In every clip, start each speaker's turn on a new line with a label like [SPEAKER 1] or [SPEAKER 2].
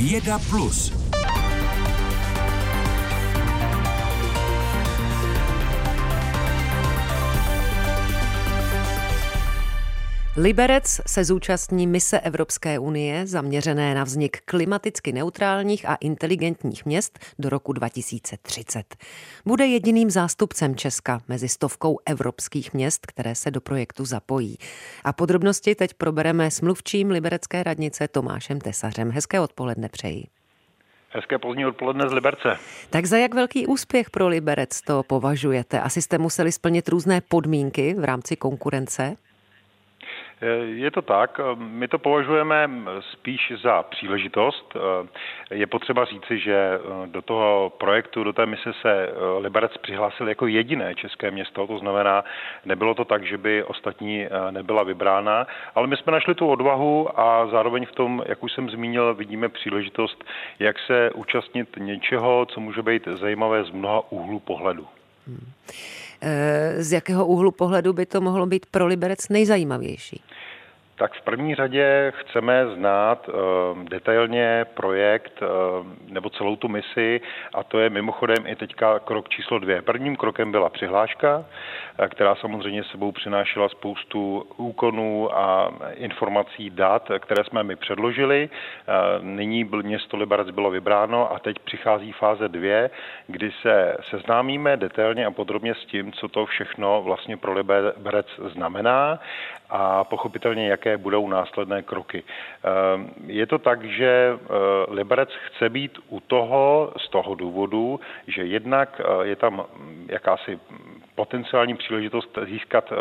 [SPEAKER 1] Věda Plus.
[SPEAKER 2] Liberec se zúčastní mise Evropské unie zaměřené na vznik klimaticky neutrálních a inteligentních měst do roku 2030. Bude jediným zástupcem Česka mezi stovkou evropských měst, které se do projektu zapojí. A podrobnosti teď probereme s mluvčím Liberecké radnice Tomášem Tesařem. Hezké odpoledne přeji.
[SPEAKER 3] Hezké pozdní odpoledne z Liberce.
[SPEAKER 2] Tak za jak velký úspěch pro Liberec to považujete? Asi jste museli splnit různé podmínky v rámci konkurence?
[SPEAKER 3] Je to tak. My to považujeme spíš za příležitost. Je potřeba říci, že do toho projektu, do té mise se Liberec přihlásil jako jediné české město. To znamená, nebylo to tak, že by ostatní nebyla vybrána, ale my jsme našli tu odvahu a zároveň v tom, jak už jsem zmínil, vidíme příležitost, jak se účastnit něčeho, co může být zajímavé z mnoha úhlů pohledu. Hmm.
[SPEAKER 2] Z jakého úhlu pohledu by to mohlo být pro Liberec nejzajímavější?
[SPEAKER 3] Tak v první řadě chceme znát uh, detailně projekt uh, nebo celou tu misi a to je mimochodem i teďka krok číslo dvě. Prvním krokem byla přihláška, uh, která samozřejmě sebou přinášela spoustu úkonů a informací, dat, které jsme mi předložili. Nyní město Liberec bylo vybráno a teď přichází fáze dvě, kdy se seznámíme detailně a podrobně s tím, co to všechno vlastně pro Liberec znamená a pochopitelně, jaké budou následné kroky. Ehm, je to tak, že eh, Liberec chce být u toho z toho důvodu, že jednak eh, je tam jakási potenciální příležitost získat eh,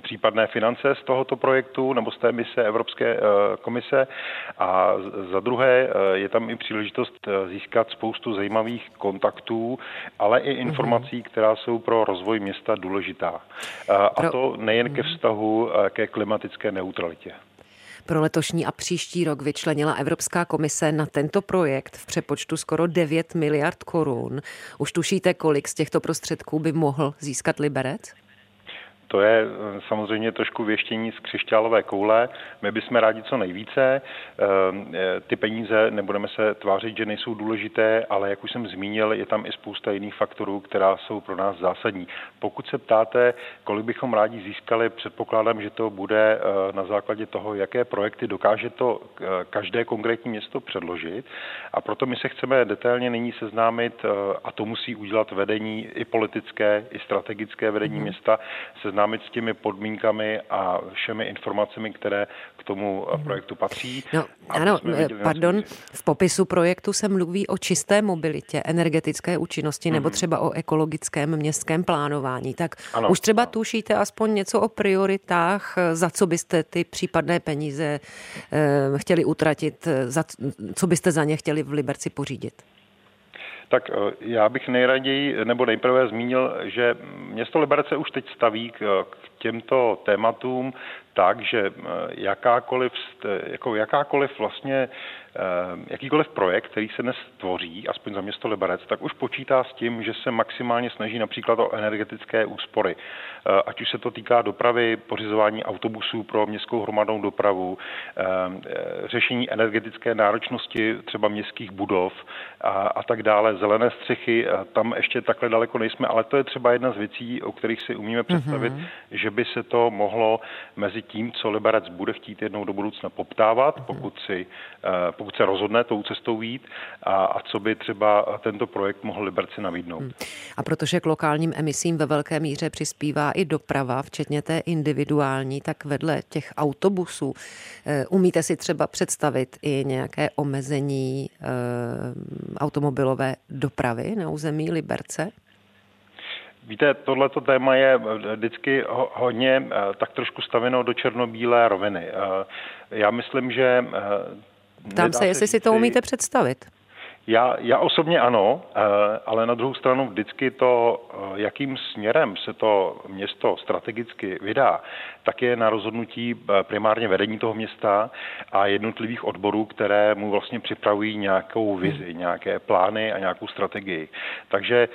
[SPEAKER 3] případné finance z tohoto projektu nebo z té mise Evropské komise a za druhé je tam i příležitost získat spoustu zajímavých kontaktů, ale i informací, která jsou pro rozvoj města důležitá. A to nejen ke vztahu ke klimatické neutralitě.
[SPEAKER 2] Pro letošní a příští rok vyčlenila Evropská komise na tento projekt v přepočtu skoro 9 miliard korun. Už tušíte, kolik z těchto prostředků by mohl získat Liberec?
[SPEAKER 3] To je eh, samozřejmě trošku věštění z křišťálové koule. My bychom rádi co nejvíce. Eh, eh, ty peníze nebudeme se tvářit, že nejsou důležité, ale jak už jsem zmínil, je tam i spousta jiných faktorů, která jsou pro nás zásadní. Pokud se ptáte, kolik bychom rádi získali, předpokládám, že to bude na základě toho, jaké projekty dokáže to každé konkrétní město předložit. A proto my se chceme detailně nyní seznámit, a to musí udělat vedení i politické, i strategické vedení mm-hmm. města, se seznámit s těmi podmínkami a všemi informacemi, které k tomu projektu patří.
[SPEAKER 2] No, ano, pardon, v popisu projektu se mluví o čisté mobilitě, energetické účinnosti nebo mhm. třeba o ekologickém městském plánování. Tak ano, už třeba ano. tušíte aspoň něco o prioritách, za co byste ty případné peníze eh, chtěli utratit, za co byste za ně chtěli v Liberci pořídit?
[SPEAKER 3] Tak eh, já bych nejraději, nebo nejprve zmínil, že město Liberce už teď staví k, k těmto tématům tak, že eh, jakákoliv, jako jakákoliv vlastně Eh, jakýkoliv projekt, který se dnes tvoří, aspoň za město Liberec, tak už počítá s tím, že se maximálně snaží například o energetické úspory. Eh, ať už se to týká dopravy, pořizování autobusů pro městskou hromadnou dopravu, eh, řešení energetické náročnosti třeba městských budov a, a tak dále, zelené střechy, tam ještě takhle daleko nejsme, ale to je třeba jedna z věcí, o kterých si umíme představit, mm-hmm. že by se to mohlo mezi tím, co Liberec bude chtít jednou do budoucna poptávat, mm-hmm. pokud si pokud se rozhodne tou cestou jít a, a co by třeba tento projekt mohl Liberci nabídnout. Hmm.
[SPEAKER 2] A protože k lokálním emisím ve velké míře přispívá i doprava, včetně té individuální, tak vedle těch autobusů eh, umíte si třeba představit i nějaké omezení eh, automobilové dopravy na území Liberce?
[SPEAKER 3] Víte, tohleto téma je vždycky hodně eh, tak trošku staveno do černobílé roviny. Já myslím, že
[SPEAKER 2] Ptám se, jestli si to umíte představit.
[SPEAKER 3] Já, já osobně ano, eh, ale na druhou stranu vždycky to, eh, jakým směrem se to město strategicky vydá, tak je na rozhodnutí eh, primárně vedení toho města a jednotlivých odborů, které mu vlastně připravují nějakou vizi, nějaké plány a nějakou strategii. Takže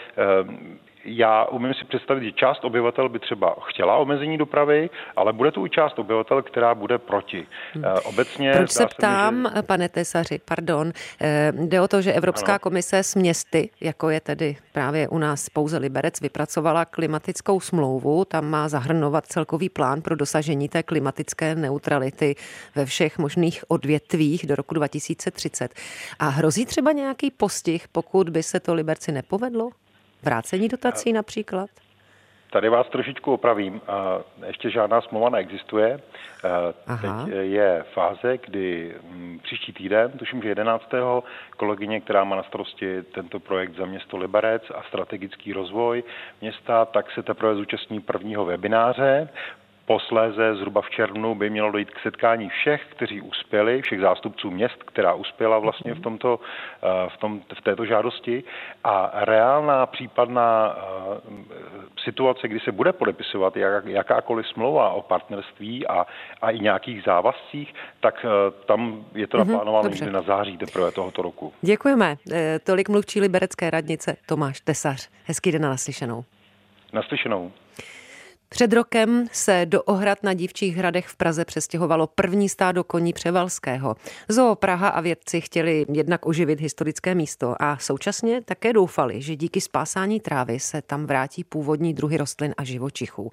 [SPEAKER 3] já umím si představit, že část obyvatel by třeba chtěla omezení dopravy, ale bude tu i část obyvatel, která bude proti. Hmm.
[SPEAKER 2] Obecně Proč se ptám, že... pane Tesaři, pardon, eh, jde o to, že Evropská ano. komise s městy, jako je tedy právě u nás pouze Liberec, vypracovala klimatickou smlouvu. Tam má zahrnovat celkový plán pro dosažení té klimatické neutrality ve všech možných odvětvích do roku 2030. A hrozí třeba nějaký postih, pokud by se to Liberci nepovedlo? Vrácení dotací například?
[SPEAKER 3] Tady vás trošičku opravím. Ještě žádná smlouva neexistuje. Aha. Teď je fáze, kdy mm, příští týden, tuším, že 11. kolegyně, která má na starosti tento projekt za město Liberec a strategický rozvoj města, tak se teprve zúčastní prvního webináře. Posléze zhruba v červnu by mělo dojít k setkání všech, kteří uspěli, všech zástupců měst, která uspěla vlastně v, tomto, eh, v, tom, v této žádosti. A reálná případná eh, situace, kdy se bude podepisovat jak, jakákoliv smlouva o partnerství a, a i nějakých závazcích, tak eh, tam je to mhm, naplánováno mm-hmm, někdy na září teprve tohoto roku.
[SPEAKER 2] Děkujeme. Tolik mluvčí Liberecké radnice Tomáš Tesař. Hezký den na naslyšenou.
[SPEAKER 3] Naslyšenou.
[SPEAKER 2] Před rokem se do ohrad na Dívčích hradech v Praze přestěhovalo první stádo koní Převalského. Zoo Praha a vědci chtěli jednak oživit historické místo a současně také doufali, že díky spásání trávy se tam vrátí původní druhy rostlin a živočichů.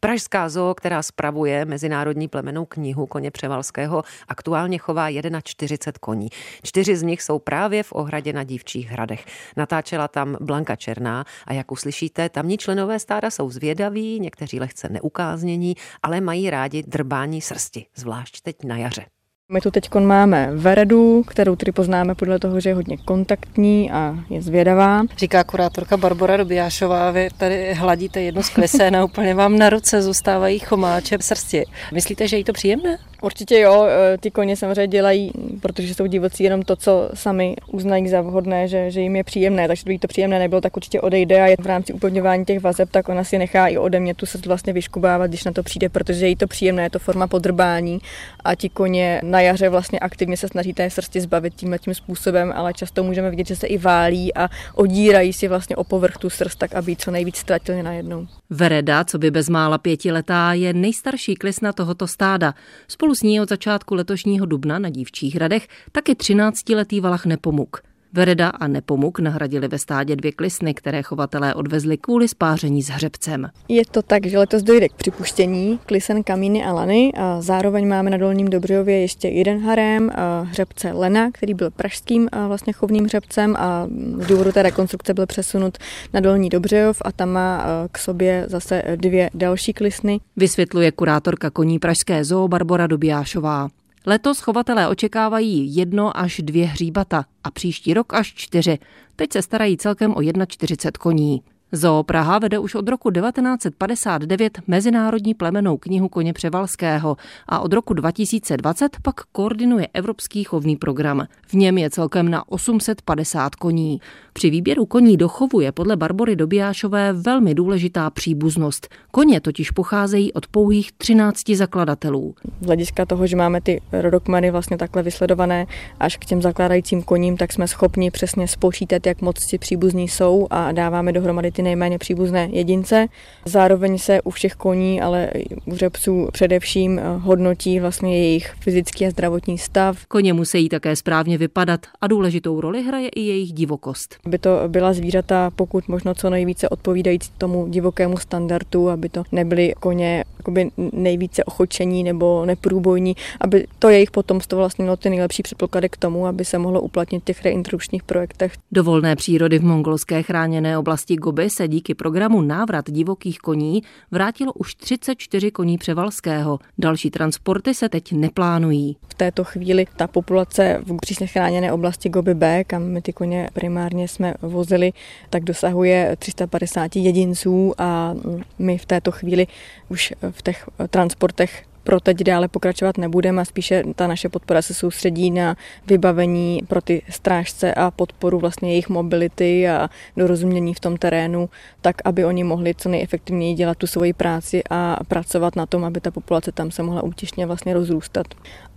[SPEAKER 2] Pražská zoo, která spravuje Mezinárodní plemenou knihu koně Převalského, aktuálně chová 41 koní. Čtyři z nich jsou právě v ohradě na Dívčích hradech. Natáčela tam Blanka Černá a jak uslyšíte, tamní členové stáda jsou zvědaví, někteří někteří lehce neukáznění, ale mají rádi drbání srsti, zvlášť teď na jaře.
[SPEAKER 1] My tu teď máme Veredu, kterou tedy poznáme podle toho, že je hodně kontaktní a je zvědavá.
[SPEAKER 4] Říká kurátorka Barbara Dobijášová, vy tady hladíte jednu z klisen a úplně vám na ruce zůstávají chomáče srsti. Myslíte, že je to příjemné?
[SPEAKER 1] Určitě jo, e, ty koně samozřejmě dělají, protože jsou divocí jenom to, co sami uznají za vhodné, že, že jim je příjemné, takže kdyby to příjemné nebylo, tak určitě odejde a je v rámci upevňování těch vazeb, tak ona si nechá i ode mě tu se vlastně vyškubávat, když na to přijde, protože je to příjemné, je to forma podrbání a ti koně na jaře vlastně aktivně se snaží té srsti zbavit tímhle tím způsobem, ale často můžeme vidět, že se i válí a odírají si vlastně o povrch tu srst, tak aby co nejvíc ztratili najednou.
[SPEAKER 2] Vereda, co by bezmála pětiletá, je nejstarší klisna tohoto stáda. Spolu s ní od začátku letošního dubna na Dívčích hradech taky 13-letý Valach Nepomuk. Vereda a Nepomuk nahradili ve stádě dvě klisny, které chovatelé odvezli kvůli spáření s hřebcem.
[SPEAKER 1] Je to tak, že letos dojde k připuštění klisen Kamíny a Lany a zároveň máme na Dolním Dobřově ještě jeden harém, hřebce Lena, který byl pražským vlastně chovným hřebcem a z důvodu té rekonstrukce byl přesunut na Dolní Dobřov a tam má k sobě zase dvě další klisny.
[SPEAKER 2] Vysvětluje kurátorka koní Pražské zoo Barbara Dobijášová. Letos chovatelé očekávají jedno až dvě hříbata a příští rok až čtyři. Teď se starají celkem o 41 koní. Zoo Praha vede už od roku 1959 Mezinárodní plemenou knihu koně Převalského a od roku 2020 pak koordinuje Evropský chovný program. V něm je celkem na 850 koní. Při výběru koní do chovu je podle Barbory Dobijášové velmi důležitá příbuznost. Koně totiž pocházejí od pouhých 13 zakladatelů.
[SPEAKER 1] Z hlediska toho, že máme ty rodokmeny vlastně takhle vysledované až k těm zakládajícím koním, tak jsme schopni přesně spočítat, jak moc si příbuzní jsou a dáváme dohromady ty nejméně příbuzné jedince. Zároveň se u všech koní, ale u řepsů především eh, hodnotí vlastně jejich fyzický a zdravotní stav.
[SPEAKER 2] Koně musí také správně vypadat a důležitou roli hraje i jejich divokost.
[SPEAKER 1] Aby to byla zvířata pokud možno co nejvíce odpovídající tomu divokému standardu, aby to nebyly koně jakoby nejvíce ochočení nebo neprůbojní, aby to jejich potomstvo vlastně mělo ty nejlepší předpoklady k tomu, aby se mohlo uplatnit v těch reintrodukčních projektech.
[SPEAKER 2] Do volné přírody v mongolské chráněné oblasti Gobi se díky programu Návrat divokých koní vrátilo už 34 koní Převalského. Další transporty se teď neplánují.
[SPEAKER 1] V této chvíli ta populace v přísně chráněné oblasti Gobi B, kam my ty koně primárně jsme vozili, tak dosahuje 350 jedinců a my v této chvíli už v těch transportech pro teď dále pokračovat nebudeme a spíše ta naše podpora se soustředí na vybavení pro ty strážce a podporu vlastně jejich mobility a dorozumění v tom terénu, tak aby oni mohli co nejefektivněji dělat tu svoji práci a pracovat na tom, aby ta populace tam se mohla útěšně vlastně rozrůstat.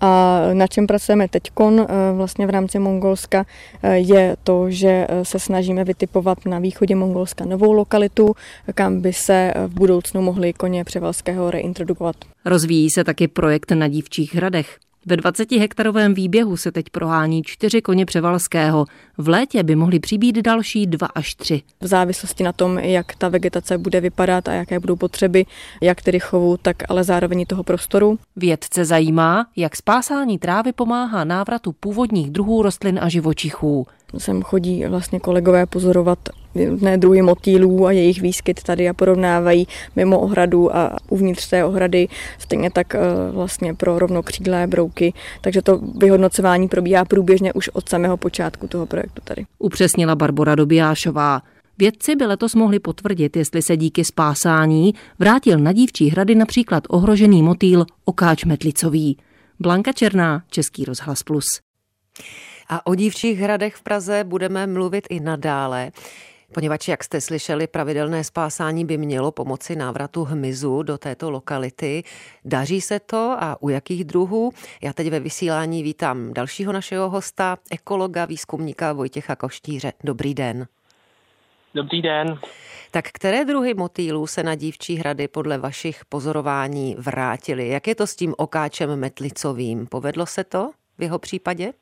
[SPEAKER 1] A na čem pracujeme teď vlastně v rámci Mongolska je to, že se snažíme vytipovat na východě Mongolska novou lokalitu, kam by se v budoucnu mohli koně převalského reintrodukovat.
[SPEAKER 2] Rozvíjí se taky projekt na Dívčích hradech. Ve 20 hektarovém výběhu se teď prohání čtyři koně Převalského. V létě by mohly přibít další dva až tři.
[SPEAKER 1] V závislosti na tom, jak ta vegetace bude vypadat a jaké budou potřeby, jak tedy chovu, tak ale zároveň toho prostoru.
[SPEAKER 2] Vědce zajímá, jak spásání trávy pomáhá návratu původních druhů rostlin a živočichů.
[SPEAKER 1] Sem chodí vlastně kolegové pozorovat různé druhy motýlů a jejich výskyt tady a porovnávají mimo ohradu a uvnitř té ohrady, stejně tak eh, vlastně pro rovnokřídlé brouky. Takže to vyhodnocování probíhá průběžně už od samého počátku toho projektu tady.
[SPEAKER 2] Upřesnila Barbara Dobijášová. Vědci by letos mohli potvrdit, jestli se díky spásání vrátil na dívčí hrady například ohrožený motýl okáč metlicový. Blanka Černá, Český rozhlas Plus. A o dívčích hradech v Praze budeme mluvit i nadále. Poněvadž, jak jste slyšeli, pravidelné spásání by mělo pomoci návratu hmyzu do této lokality. Daří se to a u jakých druhů? Já teď ve vysílání vítám dalšího našeho hosta, ekologa, výzkumníka Vojtěcha Koštíře. Dobrý den.
[SPEAKER 5] Dobrý den.
[SPEAKER 2] Tak které druhy motýlů se na dívčí hrady podle vašich pozorování vrátily? Jak je to s tím okáčem metlicovým? Povedlo se to v jeho případě?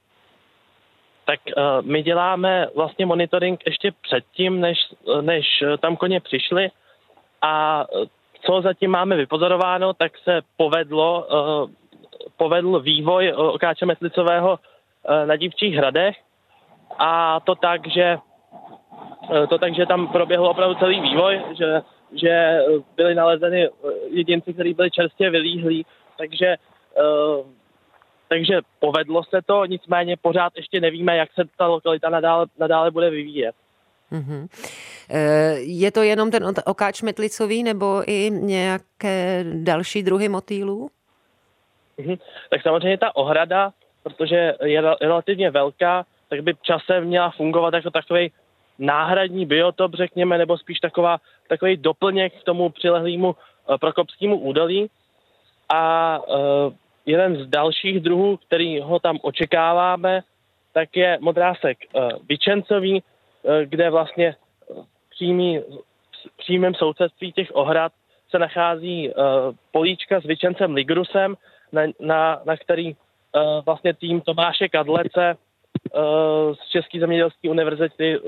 [SPEAKER 5] Tak uh, my děláme vlastně monitoring ještě předtím, než, než tam koně přišli. A co zatím máme vypozorováno, tak se povedlo, uh, povedl vývoj okáče metlicového uh, na dívčích hradech. A to tak, že to tak, že tam proběhl opravdu celý vývoj, že, že byly nalezeny jedinci, kteří byli čerstvě vylíhlí, takže takže povedlo se to, nicméně pořád ještě nevíme, jak se ta lokalita nadále, nadále bude vyvíjet.
[SPEAKER 2] Mm-hmm. Je to jenom ten okáč metlicový nebo i nějaké další druhy motýlů?
[SPEAKER 5] Mm-hmm. Tak samozřejmě ta ohrada, protože je relativně velká, tak by časem měla fungovat jako takový náhradní biotop, řekněme, nebo spíš taková, takový doplněk k tomu přilehlému eh, prokopskému údolí. A jeden z dalších druhů, který ho tam očekáváme, tak je modrásek uh, vyčencový, uh, kde vlastně přímý, v přímém sousedství těch ohrad se nachází políčka s vyčencem ligrusem, na, na, na který vlastně tým Tomáše Kadlece z České zemědělské univerzity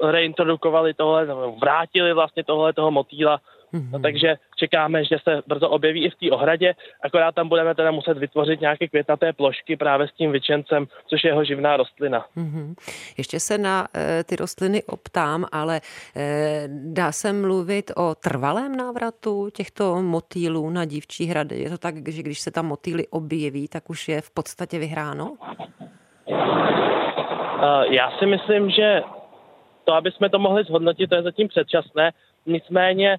[SPEAKER 5] reintrodukovali tohle, vrátili vlastně tohle toho motýla Mm-hmm. No, takže čekáme, že se brzo objeví i v té ohradě, akorát tam budeme teda muset vytvořit nějaké květnaté plošky právě s tím vyčencem, což je jeho živná rostlina.
[SPEAKER 2] Mm-hmm. Ještě se na e, ty rostliny optám, ale e, dá se mluvit o trvalém návratu těchto motýlů na dívčí hrady? Je to tak, že když se tam motýly objeví, tak už je v podstatě vyhráno?
[SPEAKER 5] Uh, já si myslím, že to, aby jsme to mohli zhodnotit, to je zatím předčasné. Nicméně Eh,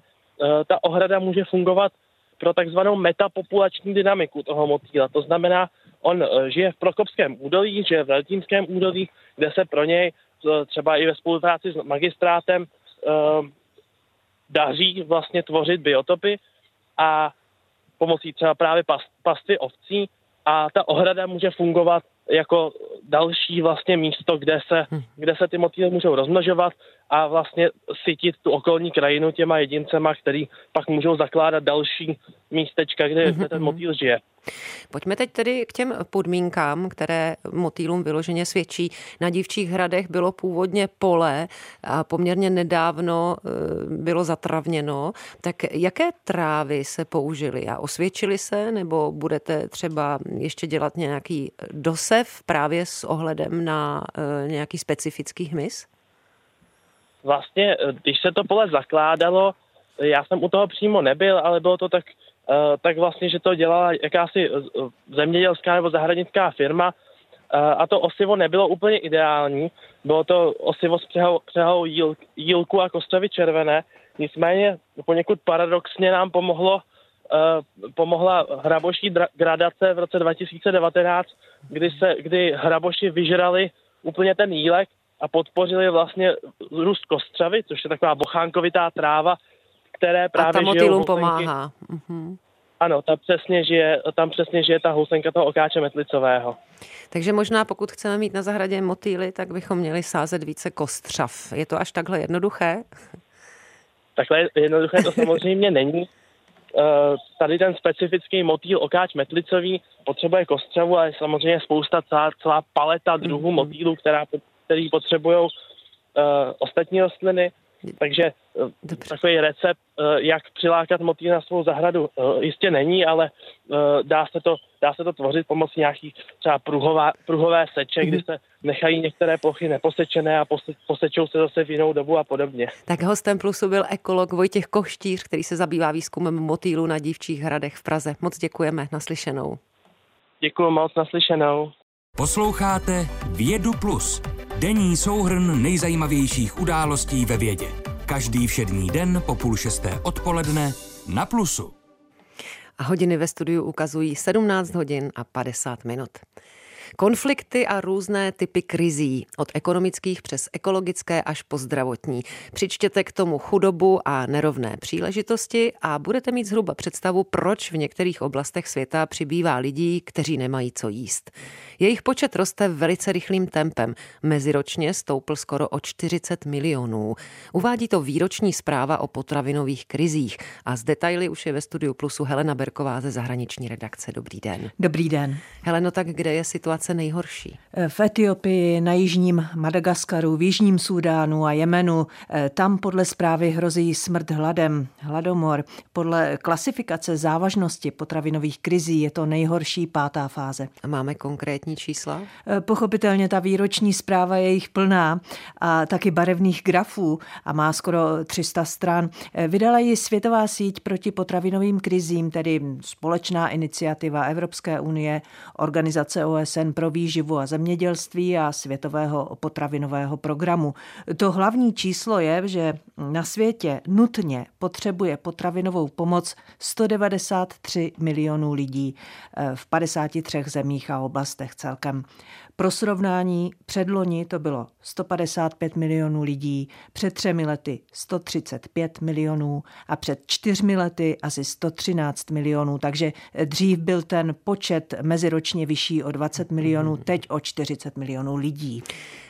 [SPEAKER 5] ta ohrada může fungovat pro takzvanou metapopulační dynamiku toho motýla. To znamená, on eh, žije v Prokopském údolí, žije v Veltínském údolí, kde se pro něj eh, třeba i ve spolupráci s magistrátem daří vlastně tvořit biotopy a pomocí třeba právě pasty ovcí a ta ohrada může fungovat jako další vlastně místo, kde se, hm. kde se ty motýly můžou rozmnožovat a vlastně sytit tu okolní krajinu těma jedincema, který pak můžou zakládat další místečka, kde, kde ten motýl žije.
[SPEAKER 2] Pojďme teď tedy k těm podmínkám, které motýlům vyloženě svědčí. Na Dívčích hradech bylo původně pole a poměrně nedávno e, bylo zatravněno. Tak jaké trávy se použily a osvědčily se, nebo budete třeba ještě dělat nějaký dosev právě s ohledem na e, nějaký specifický hmyz?
[SPEAKER 5] Vlastně, e, když se to pole zakládalo, já jsem u toho přímo nebyl, ale bylo to tak Eh, tak vlastně, že to dělala jakási eh, zemědělská nebo zahradnická firma eh, a to osivo nebylo úplně ideální. Bylo to osivo s přehou jílku a kostravy červené, nicméně poněkud paradoxně nám pomohlo pomohla hraboší gradace v roce 2019, kdy, se, kdy hraboši vyžrali úplně ten jílek a podpořili vlastně růst kostřavy, což je taková bochánkovitá tráva, které právě
[SPEAKER 2] a ta motýlům pomáhá. Uh-huh.
[SPEAKER 5] Ano, tam přesně, žije, tam přesně žije ta housenka toho okáče metlicového.
[SPEAKER 2] Takže možná pokud chceme mít na zahradě motýly, tak bychom měli sázet více kostřav. Je to až takhle jednoduché?
[SPEAKER 5] Takhle jednoduché to samozřejmě není. Eh, tady ten specifický motýl okáč metlicový potřebuje kostřavu, ale samozřejmě spousta celá, celá paleta druhů mm-hmm. motýlů, která, který potřebují uh, ostatní rostliny. Takže eh, Dobře. takový recept, eh, jak přilákat motýl na svou zahradu, eh, jistě není, ale dá se to, dá se to tvořit pomocí nějakých třeba pruhová, pruhové seče, mm-hmm. kdy mhm. se nechají některé plochy neposečené a pose, posečou se zase v jinou dobu a podobně.
[SPEAKER 2] Tak hostem Plusu byl ekolog Vojtěch Koštíř, který se zabývá výzkumem motýlu na dívčích hradech v Praze. Moc děkujeme, naslyšenou.
[SPEAKER 5] Děkuji moc, naslyšenou.
[SPEAKER 6] Posloucháte Vědu Plus Denní souhrn nejzajímavějších událostí ve vědě. Každý všední den po půl šesté odpoledne na Plusu.
[SPEAKER 2] A hodiny ve studiu ukazují 17 hodin a 50 minut. Konflikty a různé typy krizí, od ekonomických přes ekologické až po zdravotní. Přičtěte k tomu chudobu a nerovné příležitosti a budete mít zhruba představu, proč v některých oblastech světa přibývá lidí, kteří nemají co jíst. Jejich počet roste velice rychlým tempem. Meziročně stoupl skoro o 40 milionů. Uvádí to výroční zpráva o potravinových krizích. A z detaily už je ve studiu Plusu Helena Berková ze zahraniční redakce. Dobrý den.
[SPEAKER 7] Dobrý den.
[SPEAKER 2] Heleno, tak kde je situace nejhorší?
[SPEAKER 7] V Etiopii, na jižním Madagaskaru, v jižním Súdánu a Jemenu. Eh, tam podle zprávy hrozí smrt hladem, hladomor. Podle klasifikace závažnosti potravinových krizí je to nejhorší pátá fáze.
[SPEAKER 2] A máme konkrétní konkrétní čísla?
[SPEAKER 7] Eh, pochopitelně ta výroční zpráva je jich plná a taky barevných grafů a má skoro 300 stran. Eh, vydala ji Světová síť proti potravinovým krizím, tedy společná iniciativa Evropské unie, Organizace OSN pro výživu a zemědělství a Světového potravinového programu. To hlavní číslo je, že na světě nutně potřebuje potravinovou pomoc 193 milionů lidí eh, v 53 zemích a oblastech celkem. Pro srovnání předloni to bylo 155 milionů lidí, před třemi lety 135 milionů a před čtyřmi lety asi 113 milionů, takže dřív byl ten počet meziročně vyšší o 20 milionů, teď o 40 milionů lidí.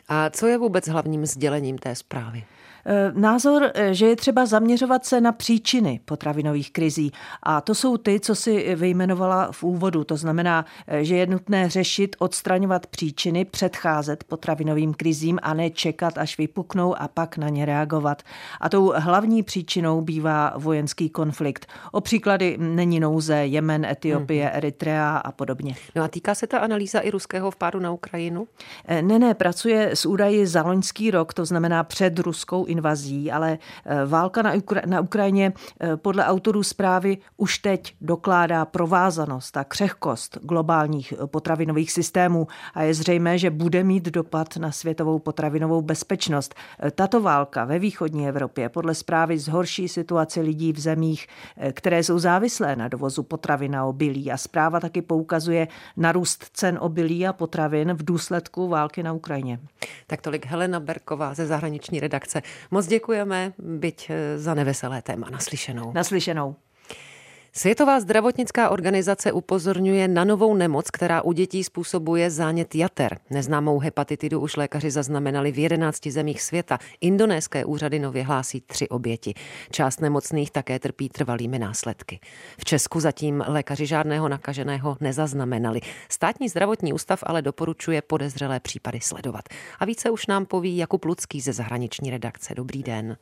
[SPEAKER 2] A co je vůbec hlavním sdělením té zprávy?
[SPEAKER 7] Eh, názor, eh, že je třeba zaměřovat se na příčiny potravinových krizí. A to jsou ty, co si vyjmenovala v úvodu. To znamená, eh, že je nutné řešit, odstraňovat příčiny, předcházet potravinovým krizím a ne čekat, až vypuknou a pak na ně reagovat. A tou hlavní příčinou bývá vojenský konflikt. O příklady není nouze Jemen, Etiopie, hmm. Eritrea a podobně.
[SPEAKER 2] No a týká se ta analýza i ruského vpádu na Ukrajinu?
[SPEAKER 7] Ne, ne, pracuje s údaji za loňský rok, to znamená před ruskou invazí, ale eh, válka na, Ukra- na Ukrajině eh, podle autorů zprávy už teď dokládá provázanost a křehkost globálních eh, potravinových systémů a je zřejmé, že bude mít dopad na světovou potravinovou bezpečnost. Tato válka ve východní Evropě podle zprávy zhorší situaci lidí v zemích, které jsou závislé na dovozu potravin a obilí a zpráva taky poukazuje na růst cen obilí a potravin v důsledku války na Ukrajině.
[SPEAKER 2] Tak tolik Helena Berková ze zahraniční redakce. Moc děkujeme, byť eh, za neveselé téma. Naslyšenou.
[SPEAKER 7] Naslyšenou.
[SPEAKER 2] Světová zdravotnická organizace upozorňuje na novou nemoc, která u dětí způsobuje zánět jater. Neznámou hepatitidu už lékaři zaznamenali v 11 zemích světa. Indonéské úřady nově hlásí tři oběti. Část nemocných také trpí trvalými následky. V Česku zatím lékaři žádného nakaženého nezaznamenali. Státní zdravotní ústav ale doporučuje podezřelé případy sledovat. A více už nám poví Jakub Lucký ze zahraniční redakce. Dobrý den.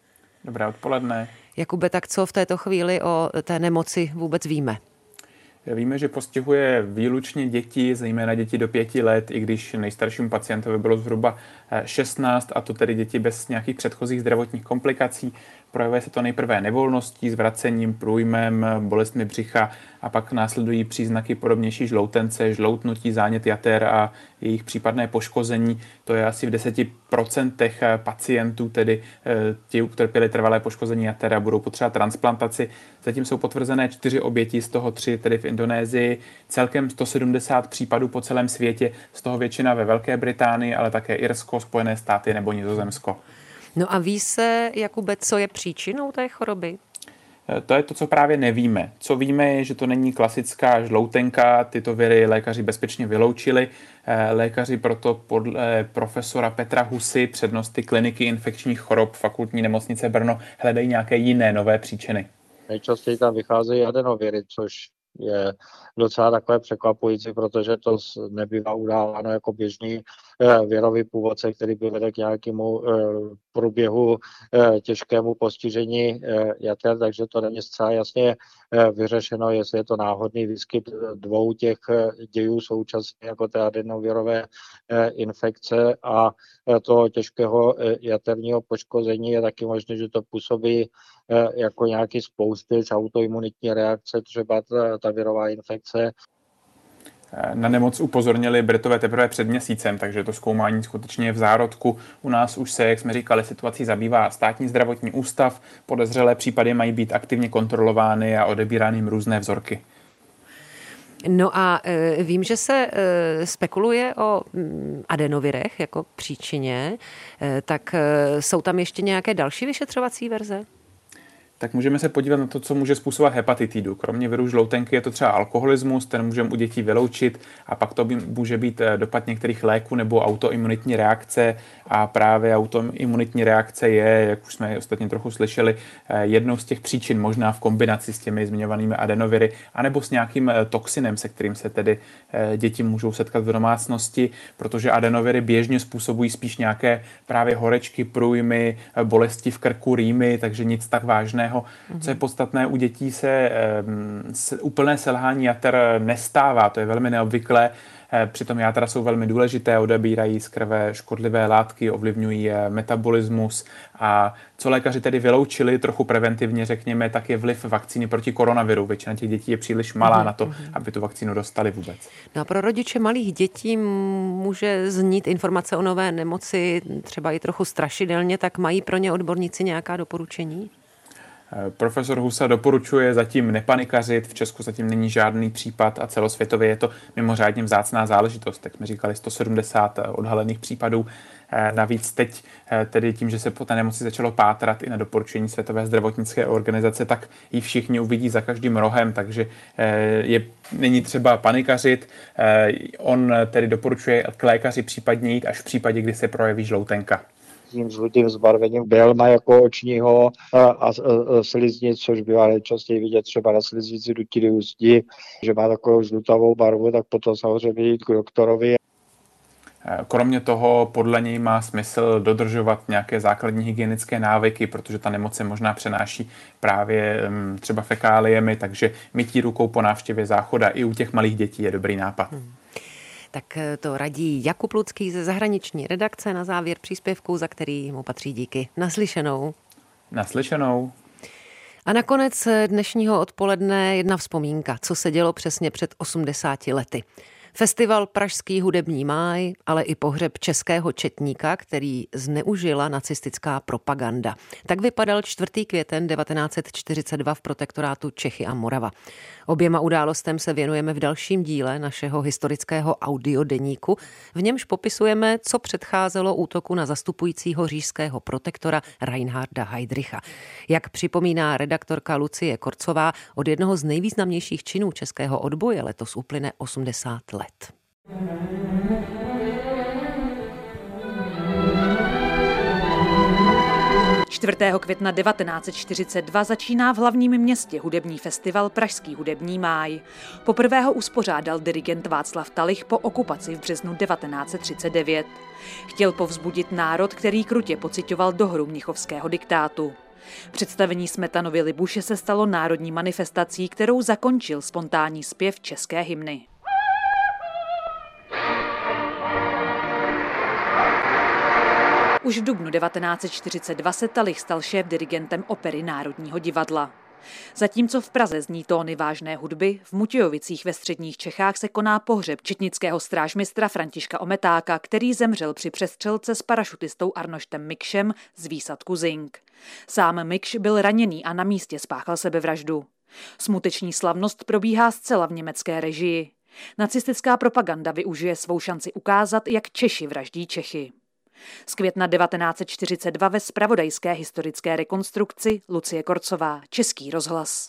[SPEAKER 8] Dobré odpoledne.
[SPEAKER 2] Jakube, tak co v této chvíli o té nemoci vůbec víme?
[SPEAKER 8] Víme, že postihuje výlučně děti, zejména děti do pěti let, i když nejstarším pacientovi bylo zhruba 16, a to tedy děti bez nějakých předchozích zdravotních komplikací. Projevuje se to nejprve nevolností, zvracením, průjmem, bolestmi břicha a pak následují příznaky podobnější žloutence, žloutnutí, zánět jater a jejich případné poškození. To je asi v 10% pacientů, tedy eh, ti utrpěli trvalé poškození jater a budou potřebovat transplantaci. Zatím jsou potvrzené čtyři oběti, z toho tři tedy v Indonésii, celkem 170 případů po celém světě, z toho většina ve Velké Británii, ale také Irsko, Spojené státy nebo Nizozemsko.
[SPEAKER 2] No a ví se, Jakube, co je příčinou té choroby?
[SPEAKER 8] Eh, to je to, co právě nevíme. Co víme je, že to není klasická žloutenka, tyto viry lékaři bezpečně vyloučili. Eh, lékaři proto podle profesora Petra Husy, přednosti kliniky infekčních chorob fakultní nemocnice Brno, hledají nějaké jiné nové příčiny.
[SPEAKER 9] Nejčastěji tam vycházejí adenoviry, což je docela takové překvapující, protože to nebývá udáváno jako běžný eh, věrový původce, který by vedl k nějakému eh, průběhu eh, těžkému postižení jater, takže to není zcela jasně vyřešeno, jestli je to náhodný výskyt dvou těch dějů současně jako té adenovirové infekce a toho těžkého jaterního poškození je taky možné, že to působí jako nějaký spouštěč autoimunitní reakce, třeba ta, ta virová infekce infekce.
[SPEAKER 8] Na nemoc upozornili Britové teprve před měsícem, takže to zkoumání skutečně je v zárodku. U nás už se, jak jsme říkali, situací zabývá státní zdravotní ústav. Podezřelé případy mají být aktivně kontrolovány a odebírány jim různé vzorky.
[SPEAKER 2] No a e, vím, že se e, spekuluje o mm, adenovirech jako příčině, tak jsou tam ještě nějaké další vyšetřovací verze?
[SPEAKER 8] Tak můžeme se podívat na to, co může způsobovat hepatitidu. Kromě viru žloutenky je to třeba alkoholismus, ten můžeme u dětí vyloučit a pak to může být eh, dopad některých léků nebo autoimunitní reakce a právě autoimunitní reakce je, jak už jsme ostatně trochu slyšeli, eh, jednou z těch příčin možná v kombinaci s těmi zmiňovanými adenoviry anebo s nějakým eh, toxinem, se kterým se tedy děti můžou setkat v domácnosti, protože adenoviry běžně způsobují spíš nějaké právě horečky, průjmy, bolesti v krku, rýmy, takže nic tak vážného jiného. Mm-hmm. Co je podstatné, u dětí se, se úplné selhání jater nestává, to je velmi neobvyklé. Eh, přitom játra jsou velmi důležité, odebírají z krve škodlivé látky, ovlivňují eh, metabolismus a co lékaři tedy vyloučili trochu preventivně, řekněme, tak je vliv vakcíny proti koronaviru. Většina těch dětí je příliš malá mm-hmm. na to, mhm. aby tu vakcínu dostali vůbec.
[SPEAKER 2] No a pro rodiče malých dětí může znít informace o nové nemoci třeba i trochu strašidelně, tak mají pro ně odborníci nějaká doporučení?
[SPEAKER 8] Profesor Husa doporučuje zatím nepanikařit, v Česku zatím není žádný případ a celosvětově je to mimořádně vzácná záležitost. Jak jsme říkali, 170 odhalených případů. Eh, navíc teď, eh, tedy tím, že se po té nemoci začalo pátrat i na doporučení Světové zdravotnické organizace, tak ji všichni uvidí za každým rohem, takže eh, je, není třeba panikařit. On tedy doporučuje k lékaři případně jít až v případě, kdy se projeví žloutenka
[SPEAKER 9] tím žlutým zbarvením bělma jako očního a, a, a sliznic, což bývá nejčastěji vidět třeba na sliznici dutiny ústí, že má takovou žlutavou barvu, tak potom samozřejmě jít k doktorovi.
[SPEAKER 8] Kromě toho podle něj má smysl dodržovat nějaké základní hygienické návyky, protože ta nemoc se možná přenáší právě třeba fekáliemi, takže mytí rukou po návštěvě záchoda i u těch malých dětí je dobrý nápad. Hmm.
[SPEAKER 2] Tak eh, to radí Jakub Lucký ze zahraniční redakce na závěr příspěvku, za který mu patří díky. Naslyšenou.
[SPEAKER 8] Naslyšenou.
[SPEAKER 2] A nakonec eh, dnešního odpoledne jedna vzpomínka, co se dělo přesně před 80 lety. Festival Pražský hudební máj, ale i pohřeb českého četníka, který zneužila nacistická propaganda. Tak vypadal 4. květen 1942 v protektorátu Čechy a Morava. Oběma událostem se věnujeme v dalším díle našeho historického audiodeníku. V němž popisujeme, co předcházelo útoku na zastupujícího říšského protektora Reinharda Heydricha. Jak připomíná redaktorka Lucie Korcová, od jednoho z nejvýznamnějších činů českého odboje letos uplyne 80 let.
[SPEAKER 10] 4. května 1942 začíná v hlavním městě hudební festival Pražský hudební máj. Poprvé ho uspořádal dirigent Václav Talich po okupaci v březnu 1939. Chtěl povzbudit národ, který krutě pocitoval dohru mnichovského diktátu. Představení Smetanovy Libuše se stalo národní manifestací, kterou zakončil spontánní zpěv české hymny. Už v dubnu 1942 se Talich stal šéf dirigentem opery Národního divadla. Zatímco v Praze zní tóny vážné hudby, v Mutějovicích ve středních Čechách se koná pohřeb četnického strážmistra Františka Ometáka, který zemřel při přestřelce s parašutistou Arnoštem Mikšem z výsadku Zink. Sám Mikš byl raněný a na místě spáchal sebevraždu. Smuteční slavnost probíhá zcela v německé režii. Nacistická propaganda využije svou šanci ukázat, jak Češi vraždí Čechy. Z května 1942 ve spravodajské historické rekonstrukci Lucie Korcová, Český rozhlas.